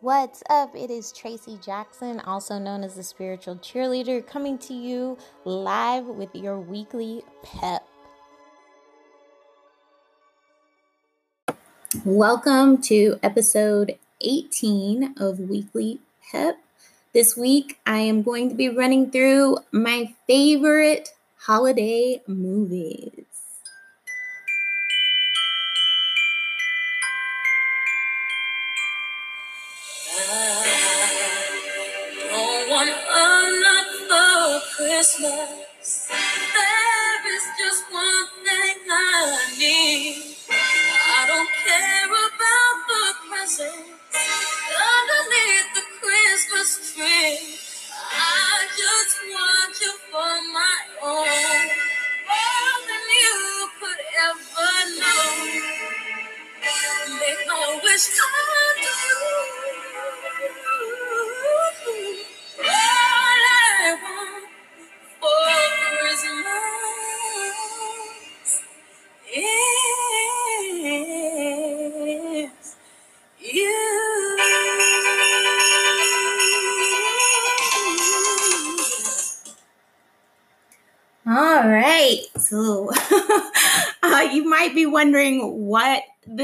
What's up? It is Tracy Jackson, also known as the spiritual cheerleader, coming to you live with your weekly pep. Welcome to episode 18 of Weekly Pep. This week, I am going to be running through my favorite holiday movies. Christmas. There is just one thing I need. I don't care about the presents underneath the Christmas tree.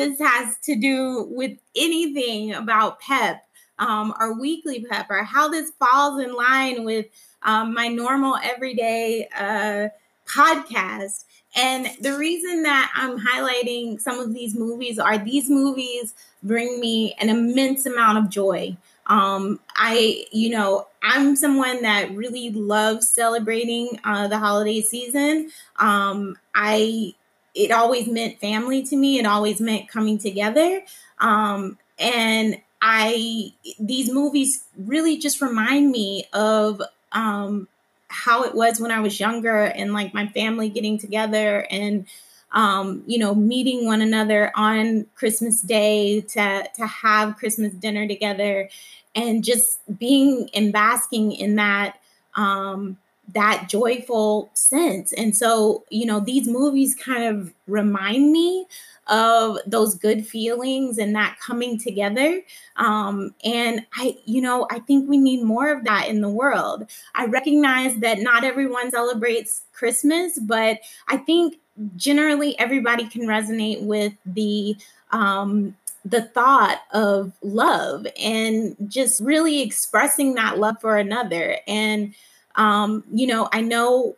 This has to do with anything about PEP, um, our weekly PEP, or how this falls in line with um, my normal everyday uh, podcast. And the reason that I'm highlighting some of these movies are these movies bring me an immense amount of joy. Um, I, you know, I'm someone that really loves celebrating uh, the holiday season. Um, I, it always meant family to me. It always meant coming together. Um, and I, these movies really just remind me of um, how it was when I was younger and like my family getting together and um, you know, meeting one another on Christmas Day to to have Christmas dinner together, and just being and basking in that um, that joyful sense. And so, you know, these movies kind of remind me of those good feelings and that coming together. Um, and I, you know, I think we need more of that in the world. I recognize that not everyone celebrates Christmas, but I think generally everybody can resonate with the um, the thought of love and just really expressing that love for another. And um, you know, I know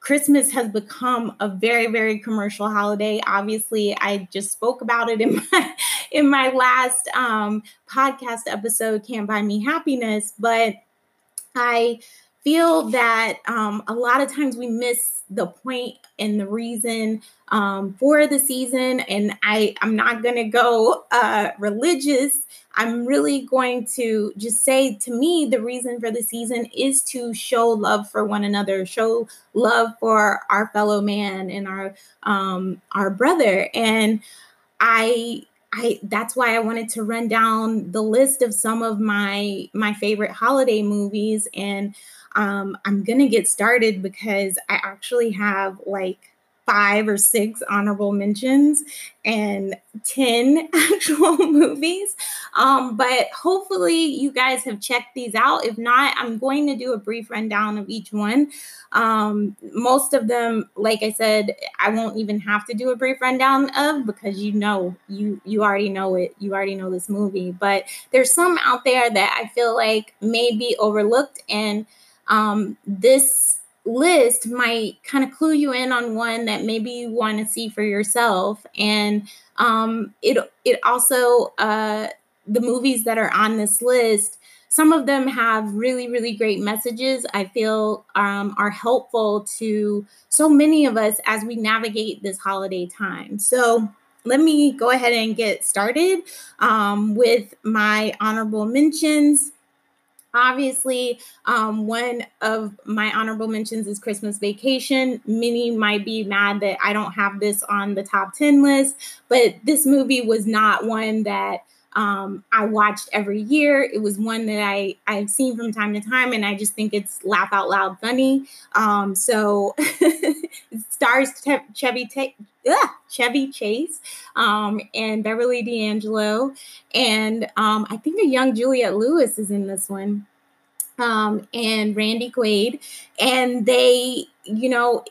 Christmas has become a very, very commercial holiday. Obviously, I just spoke about it in my in my last um, podcast episode, "Can't Buy Me Happiness," but I feel that um, a lot of times we miss the point and the reason um, for the season. And I, I'm not going to go uh, religious. I'm really going to just say to me, the reason for the season is to show love for one another, show love for our fellow man and our um, our brother. And I I that's why I wanted to run down the list of some of my my favorite holiday movies and um, I'm gonna get started because I actually have like five or six honorable mentions and 10 actual movies. Um, but hopefully, you guys have checked these out. If not, I'm going to do a brief rundown of each one. Um, most of them, like I said, I won't even have to do a brief rundown of because you know, you you already know it. You already know this movie. But there's some out there that I feel like may be overlooked and um, this list might kind of clue you in on one that maybe you want to see for yourself. And um, it it also uh, the movies that are on this list some of them have really really great messages. I feel um, are helpful to so many of us as we navigate this holiday time. So let me go ahead and get started um, with my honorable mentions Obviously, um, one of my honorable mentions is Christmas Vacation. Many might be mad that I don't have this on the top 10 list, but this movie was not one that um, I watched every year. It was one that I I've seen from time to time, and I just think it's laugh out loud funny. Um, so it stars Chevy T- Chevy Chase um, and Beverly D'Angelo, and um, I think a young Juliette Lewis is in this one. Um, and Randy Quaid, and they, you know,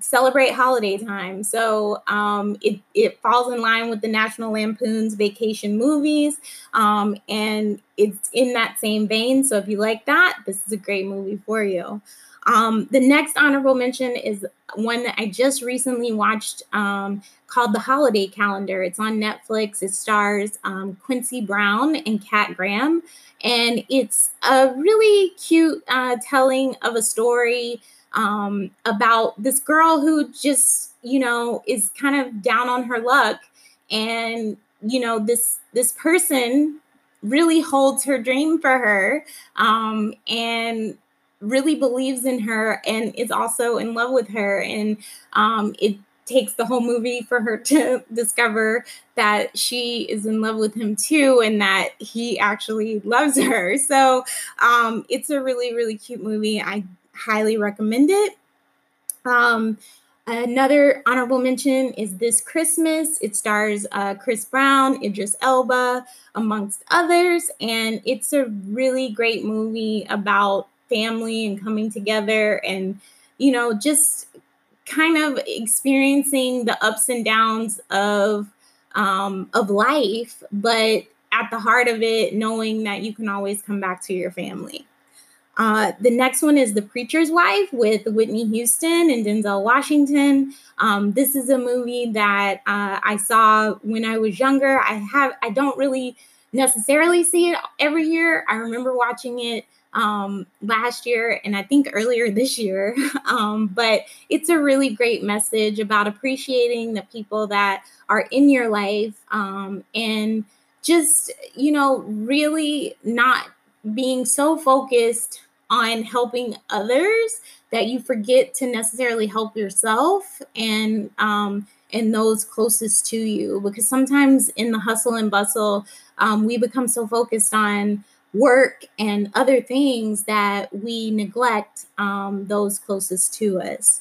celebrate holiday time. So um, it, it falls in line with the National Lampoon's vacation movies. Um, and it's in that same vein. So if you like that, this is a great movie for you. Um, the next honorable mention is one that I just recently watched um, called The Holiday Calendar. It's on Netflix. It stars um, Quincy Brown and Kat Graham. And it's a really cute uh, telling of a story um, about this girl who just, you know, is kind of down on her luck. And, you know, this this person really holds her dream for her um, and really believes in her and is also in love with her. And um, it takes the whole movie for her to discover that she is in love with him too and that he actually loves her. So um, it's a really, really cute movie. I highly recommend it. Um, another honorable mention is This Christmas. It stars uh, Chris Brown, Idris Elba, amongst others. And it's a really great movie about family and coming together and, you know, just kind of experiencing the ups and downs of um, of life, but at the heart of it, knowing that you can always come back to your family. Uh, the next one is The Preacher's Wife with Whitney Houston and Denzel Washington. Um, this is a movie that uh, I saw when I was younger. I have I don't really necessarily see it every year. I remember watching it um, last year and I think earlier this year. um, but it's a really great message about appreciating the people that are in your life um, and just you know really not being so focused on helping others that you forget to necessarily help yourself and um, and those closest to you because sometimes in the hustle and bustle um, we become so focused on work and other things that we neglect um, those closest to us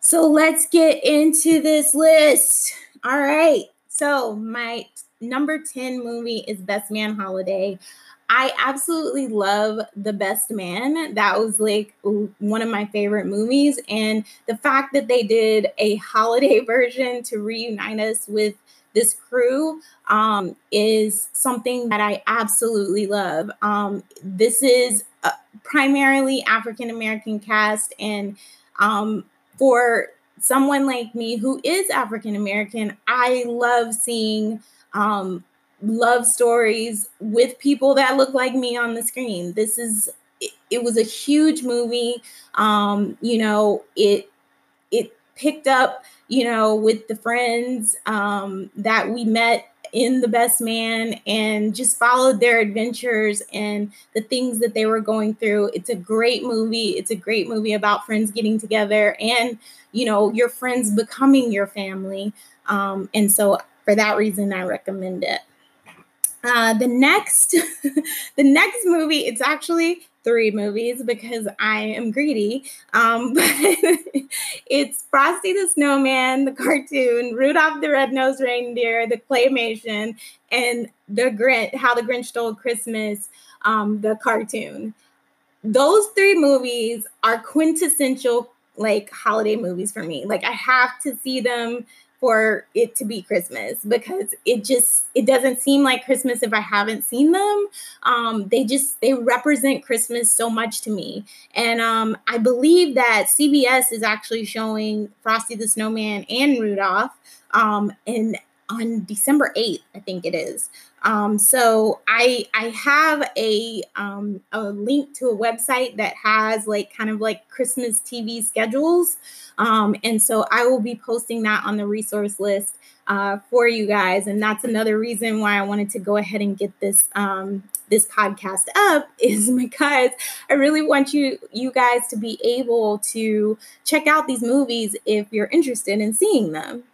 so let's get into this list all right so my number 10 movie is best man holiday I absolutely love The Best Man. That was like one of my favorite movies. And the fact that they did a holiday version to reunite us with this crew um, is something that I absolutely love. Um, this is primarily African American cast. And um, for someone like me who is African American, I love seeing um, love stories with people that look like me on the screen. This is it, it was a huge movie. Um, you know, it it picked up, you know, with the friends um, that we met in the best man and just followed their adventures and the things that they were going through. It's a great movie. It's a great movie about friends getting together and you know your friends becoming your family. Um, and so for that reason i recommend it. Uh, the next, the next movie, it's actually three movies because I am greedy. Um, but it's Frosty the Snowman, the cartoon, Rudolph the Red-Nosed Reindeer, the claymation, and the Grinch, How the Grinch Stole Christmas, um, the cartoon. Those three movies are quintessential like holiday movies for me. Like I have to see them for it to be Christmas because it just it doesn't seem like Christmas if I haven't seen them. Um, they just they represent Christmas so much to me, and um, I believe that CBS is actually showing Frosty the Snowman and Rudolph, um, and on December 8th, I think it is. Um, so I I have a um, a link to a website that has like kind of like Christmas TV schedules, um, and so I will be posting that on the resource list uh, for you guys. And that's another reason why I wanted to go ahead and get this um, this podcast up is because I really want you you guys to be able to check out these movies if you're interested in seeing them.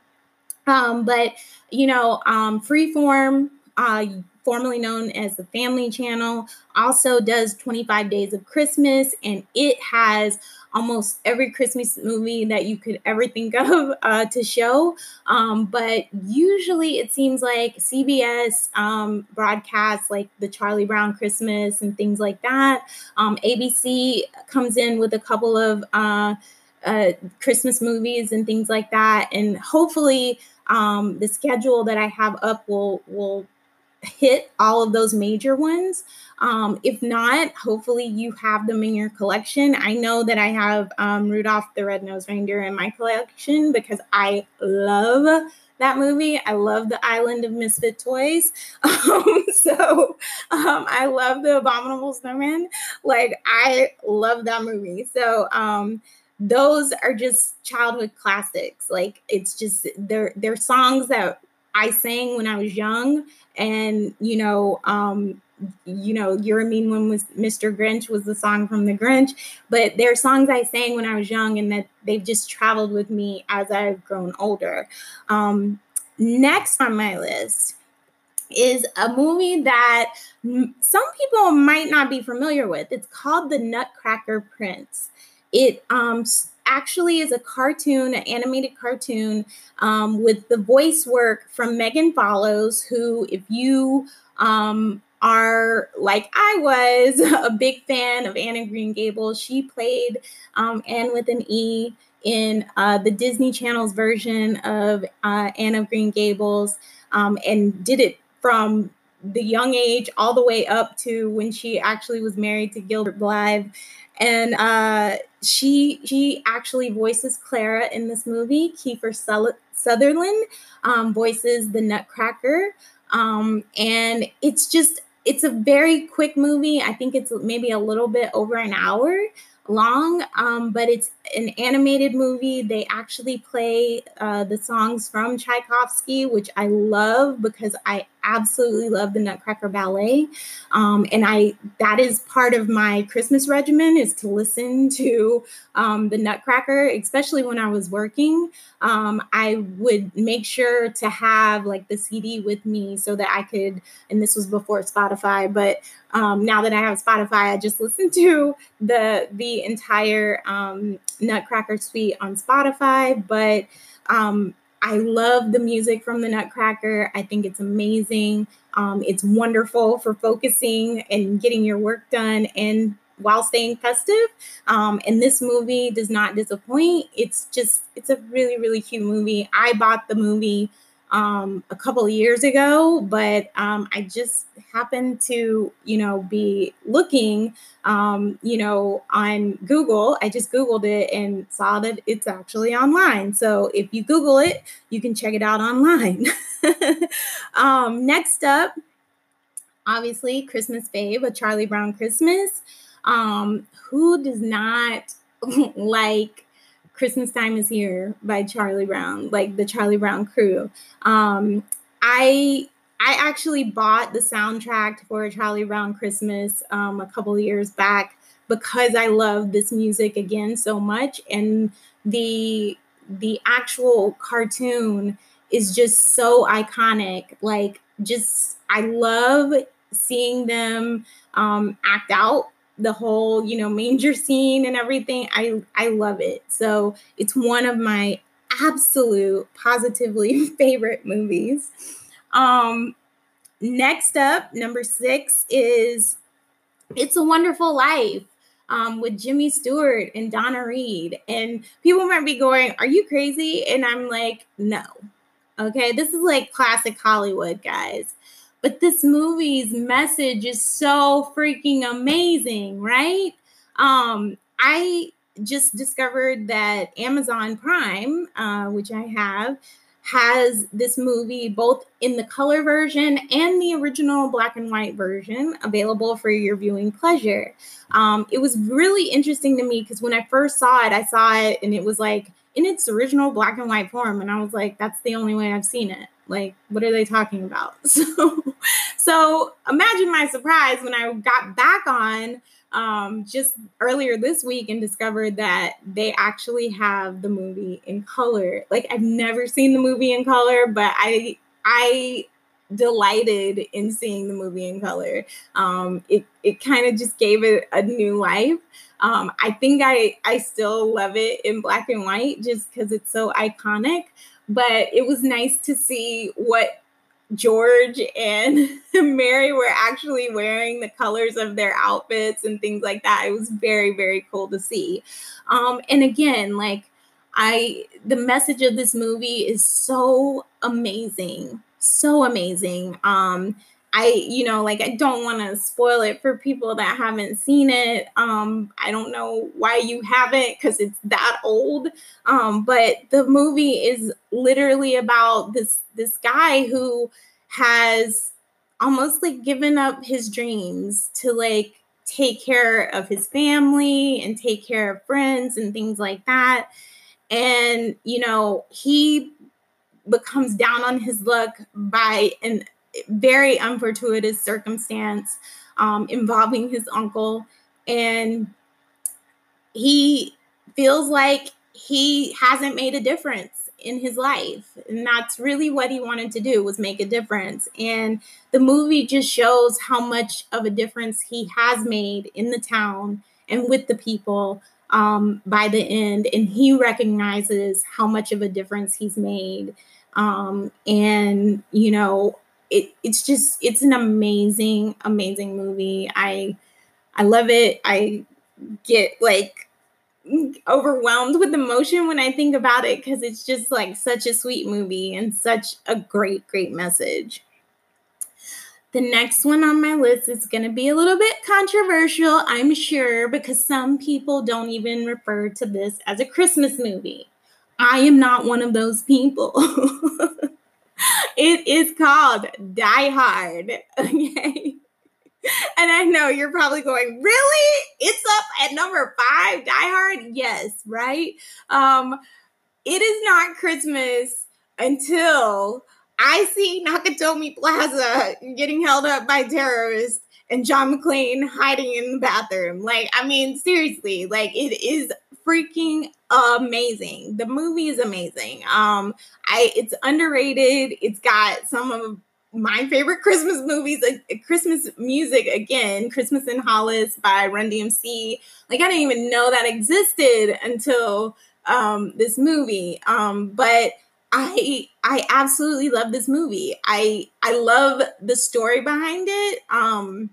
Um, but you know, um, Freeform uh, formerly known as the Family Channel, also does 25 Days of Christmas, and it has almost every Christmas movie that you could ever think of uh, to show. Um, but usually it seems like CBS um, broadcasts like the Charlie Brown Christmas and things like that. Um, ABC comes in with a couple of uh, uh, Christmas movies and things like that. And hopefully, um, the schedule that I have up will will hit all of those major ones. Um, if not, hopefully you have them in your collection. I know that I have um, Rudolph the Red-Nosed Reindeer in my collection because I love that movie. I love the Island of Misfit Toys. Um, so um, I love the Abominable Snowman. Like I love that movie. So um, those are just childhood classics. Like it's just they're they're songs that I sang when I was young, and you know, um, you know, "You're a Mean One" was Mr. Grinch was the song from the Grinch, but they're songs I sang when I was young, and that they've just traveled with me as I've grown older. Um, next on my list is a movie that some people might not be familiar with. It's called The Nutcracker Prince. It um, actually is a cartoon, an animated cartoon um, with the voice work from Megan Follows, who, if you um, are like I was a big fan of Anne of Green Gables, she played um, Anne with an E in uh, the Disney Channel's version of uh, Anne of Green Gables um, and did it from the young age all the way up to when she actually was married to Gilbert Blythe and uh, she she actually voices Clara in this movie. Kiefer Sutherland um, voices the Nutcracker, um, and it's just it's a very quick movie. I think it's maybe a little bit over an hour, long, um, but it's an animated movie. They actually play uh, the songs from Tchaikovsky, which I love because I absolutely love the Nutcracker Ballet, um, and I that is part of my Christmas regimen is to listen to um, the Nutcracker, especially when I was working. Um, I would make sure to have like the CD with me so that I could, and this was before Spotify, but um, now that I have Spotify, I just listen to the the entire um, Nutcracker Suite on Spotify. But um, I love the music from the Nutcracker. I think it's amazing. Um, it's wonderful for focusing and getting your work done and while staying festive. Um, and this movie does not disappoint. It's just, it's a really, really cute movie. I bought the movie um, a couple of years ago, but um, I just happened to, you know, be looking, um, you know, on Google. I just Googled it and saw that it's actually online. So if you Google it, you can check it out online. um, next up, obviously, Christmas Babe, a Charlie Brown Christmas. Um, who does not like Christmas Time is Here by Charlie Brown, like the Charlie Brown crew. Um, I I actually bought the soundtrack for Charlie Brown Christmas um, a couple years back because I love this music again so much, and the the actual cartoon is just so iconic. Like, just I love seeing them um, act out the whole you know manger scene and everything i i love it so it's one of my absolute positively favorite movies um next up number six is it's a wonderful life um, with Jimmy Stewart and Donna Reed. And people might be going, Are you crazy? And I'm like, No. Okay. This is like classic Hollywood, guys. But this movie's message is so freaking amazing, right? Um, I just discovered that Amazon Prime, uh, which I have, has this movie both in the color version and the original black and white version available for your viewing pleasure. Um, it was really interesting to me because when I first saw it, I saw it and it was like in its original black and white form, and I was like, that's the only way I've seen it. Like, what are they talking about? So, so imagine my surprise when I got back on um, just earlier this week and discovered that they actually have the movie in color. Like, I've never seen the movie in color, but I, I delighted in seeing the movie in color. Um, it it kind of just gave it a new life. Um, I think I I still love it in black and white just because it's so iconic. But it was nice to see what George and Mary were actually wearing the colors of their outfits and things like that. It was very very cool to see. Um, and again, like I the message of this movie is so amazing so amazing. Um, I, you know, like I don't want to spoil it for people that haven't seen it. Um, I don't know why you haven't because it's that old. Um, but the movie is literally about this this guy who has almost like given up his dreams to like take care of his family and take care of friends and things like that. And you know, he becomes down on his luck by a very unfortuitous circumstance um, involving his uncle. And he feels like he hasn't made a difference in his life. And that's really what he wanted to do was make a difference. And the movie just shows how much of a difference he has made in the town and with the people um, by the end. And he recognizes how much of a difference he's made. Um, and you know, it it's just it's an amazing, amazing movie. I I love it. I get like overwhelmed with emotion when I think about it because it's just like such a sweet movie and such a great, great message. The next one on my list is going to be a little bit controversial, I'm sure, because some people don't even refer to this as a Christmas movie. I am not one of those people. it is called Die Hard. Okay. And I know you're probably going, really? It's up at number five, Die Hard? Yes, right? Um, it is not Christmas until I see Nakatomi Plaza getting held up by terrorists and John McClane hiding in the bathroom. Like, I mean, seriously, like it is freaking amazing. The movie is amazing. Um, I it's underrated. It's got some of my favorite Christmas movies, like Christmas music again, Christmas in Hollis by Run DMC. Like I didn't even know that existed until um, this movie. Um, but I I absolutely love this movie. I I love the story behind it. Um,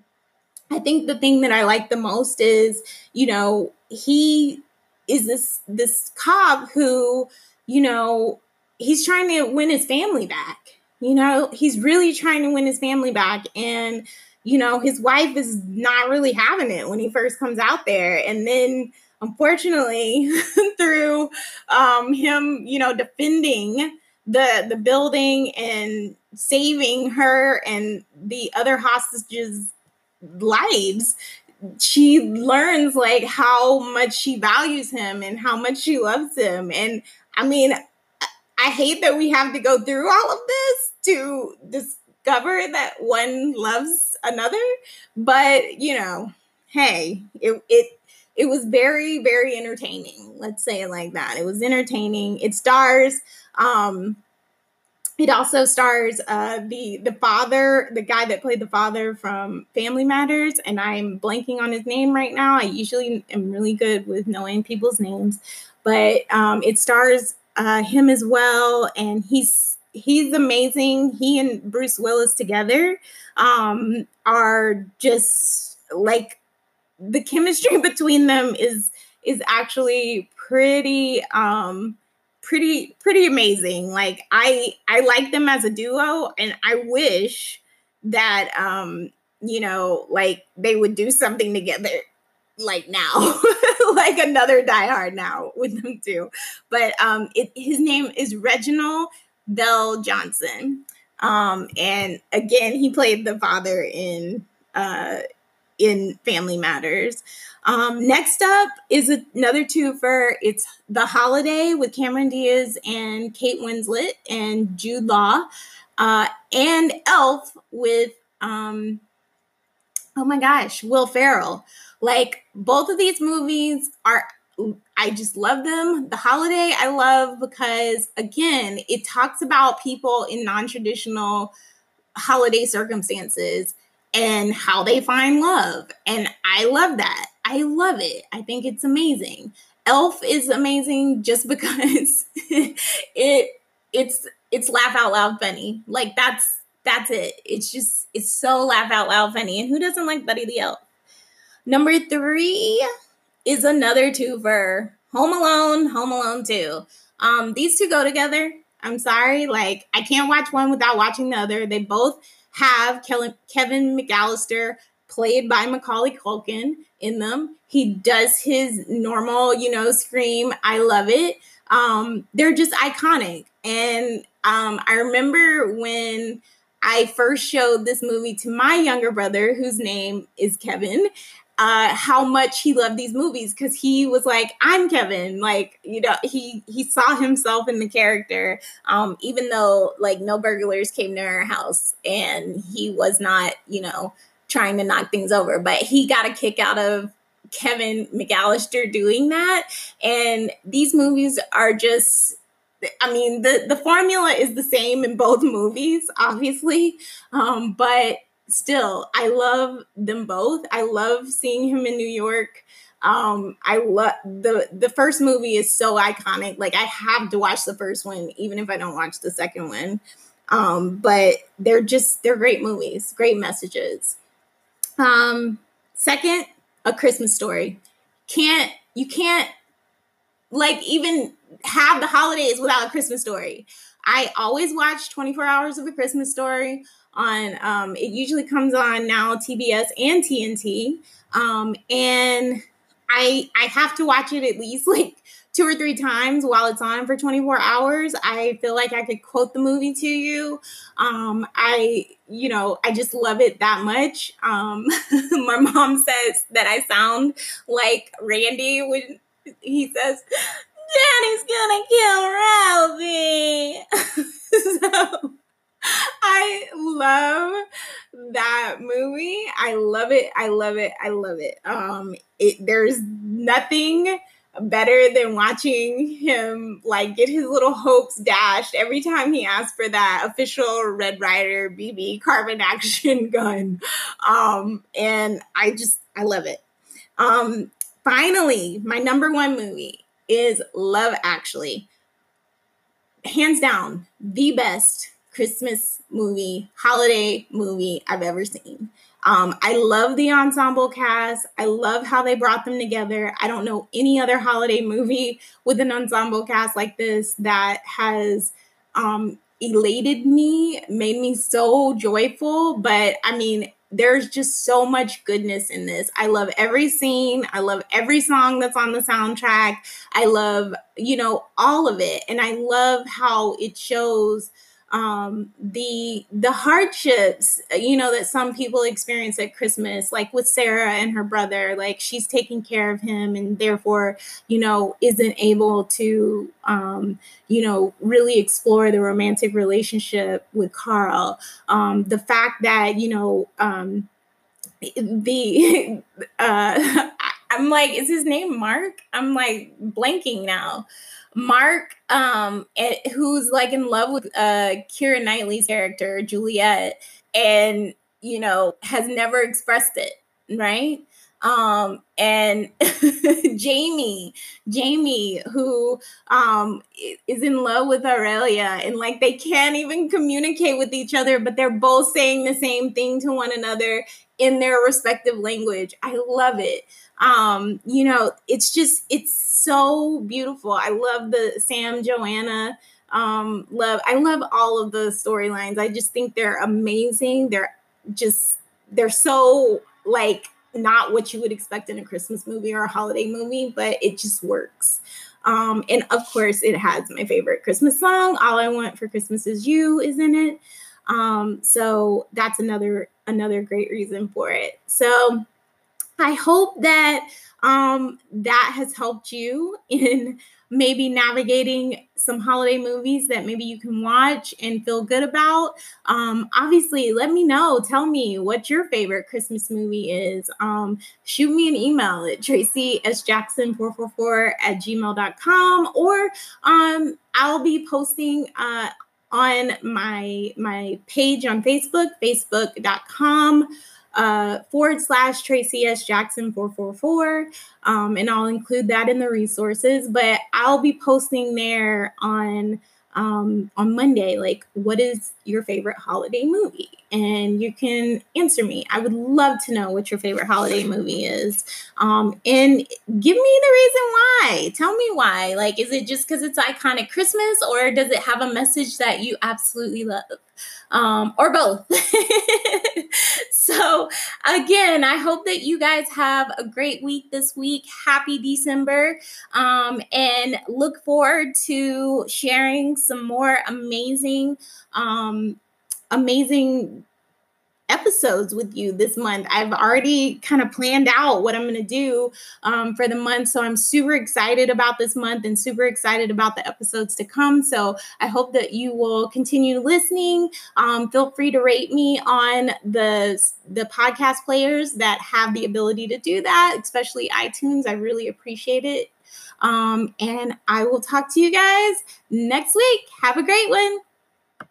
I think the thing that I like the most is, you know, he is this this cop who, you know, he's trying to win his family back. You know, he's really trying to win his family back and you know, his wife is not really having it when he first comes out there and then unfortunately through um him, you know, defending the the building and saving her and the other hostages lives she learns like how much she values him and how much she loves him. And I mean, I hate that we have to go through all of this to discover that one loves another, but you know, hey, it it it was very very entertaining. Let's say it like that. It was entertaining. It stars um it also stars uh, the the father, the guy that played the father from Family Matters, and I'm blanking on his name right now. I usually am really good with knowing people's names, but um, it stars uh, him as well, and he's he's amazing. He and Bruce Willis together um, are just like the chemistry between them is is actually pretty um pretty pretty amazing. Like I I like them as a duo and I wish that um you know like they would do something together like now. Like another die hard now with them too. But um it his name is reginald bell johnson. Um and again he played the father in uh in family matters um, next up is another twofer. It's The Holiday with Cameron Diaz and Kate Winslet and Jude Law, uh, and Elf with um, oh my gosh, Will Ferrell. Like both of these movies are I just love them. The Holiday I love because again, it talks about people in non-traditional holiday circumstances and how they find love. And I love that. I love it. I think it's amazing. Elf is amazing just because it it's it's laugh out loud funny. Like that's that's it. It's just it's so laugh out loud funny. And who doesn't like Buddy the Elf? Number three is another two for Home Alone, Home Alone 2. Um, these two go together. I'm sorry, like I can't watch one without watching the other. They both have Kevin McAllister played by Macaulay Culkin in them. He does his normal, you know, scream. I love it. Um, they're just iconic. And um, I remember when I first showed this movie to my younger brother, whose name is Kevin, uh, how much he loved these movies because he was like, "I'm Kevin." Like, you know, he he saw himself in the character, um, even though like no burglars came to our house and he was not, you know, trying to knock things over, but he got a kick out of Kevin McAllister doing that. And these movies are just I mean, the the formula is the same in both movies, obviously. Um, but still, I love them both. I love seeing him in New York. Um, I love the the first movie is so iconic. Like I have to watch the first one, even if I don't watch the second one. Um, but they're just they're great movies, great messages. Um, second, a Christmas story. Can't you can't like even have the holidays without a Christmas story. I always watch 24 hours of a Christmas story on um it usually comes on now TBS and TNT. Um and I I have to watch it at least like two or three times while it's on for 24 hours. I feel like I could quote the movie to you. Um, I, you know, I just love it that much. Um, my mom says that I sound like Randy when he says, Daddy's gonna kill Ralphie. so I love that movie. I love it. I love it. I love it. Um, it there's nothing better than watching him like get his little hopes dashed every time he asks for that official Red Ryder BB carbine action gun. Um, and I just I love it. Um, finally, my number one movie is Love Actually. Hands down, the best Christmas movie, holiday movie I've ever seen. Um, I love the ensemble cast. I love how they brought them together. I don't know any other holiday movie with an ensemble cast like this that has um, elated me, made me so joyful. But I mean, there's just so much goodness in this. I love every scene. I love every song that's on the soundtrack. I love, you know, all of it. And I love how it shows um, the the hardships you know that some people experience at Christmas, like with Sarah and her brother, like she's taking care of him and therefore you know isn't able to um, you know really explore the romantic relationship with Karl. Um, the fact that you know um, the uh, I'm like, is his name Mark? I'm like blanking now. Mark, um, who's like in love with uh Keira Knightley's character, Juliet, and you know, has never expressed it, right? Um, and Jamie, Jamie, who um is in love with Aurelia, and like they can't even communicate with each other, but they're both saying the same thing to one another in their respective language. I love it. Um, you know, it's just it's so beautiful. I love the Sam Joanna um love I love all of the storylines. I just think they're amazing. They're just they're so like not what you would expect in a Christmas movie or a holiday movie, but it just works. Um, and of course, it has my favorite Christmas song, "All I Want for Christmas Is You," is in it. Um, so that's another another great reason for it. So I hope that um, that has helped you in maybe navigating some holiday movies that maybe you can watch and feel good about. Um, obviously, let me know. Tell me what your favorite Christmas movie is. Um, shoot me an email at Tracy S. Jackson 444 at gmail.com or um, I'll be posting uh, on my my page on Facebook, facebook.com uh, forward slash Tracy S. Jackson 444. Um, and I'll include that in the resources, but I'll be posting there on um, on Monday, like, what is your favorite holiday movie? And you can answer me. I would love to know what your favorite holiday movie is. Um, and give me the reason why. Tell me why. Like, is it just because it's iconic Christmas, or does it have a message that you absolutely love? Um, or both. so, again, I hope that you guys have a great week this week. Happy December. Um, and look forward to sharing some more amazing, um, amazing episodes with you this month. I've already kind of planned out what I'm going to do um, for the month. So I'm super excited about this month and super excited about the episodes to come. So I hope that you will continue listening. Um, feel free to rate me on the, the podcast players that have the ability to do that, especially iTunes. I really appreciate it. Um, and I will talk to you guys next week. Have a great one.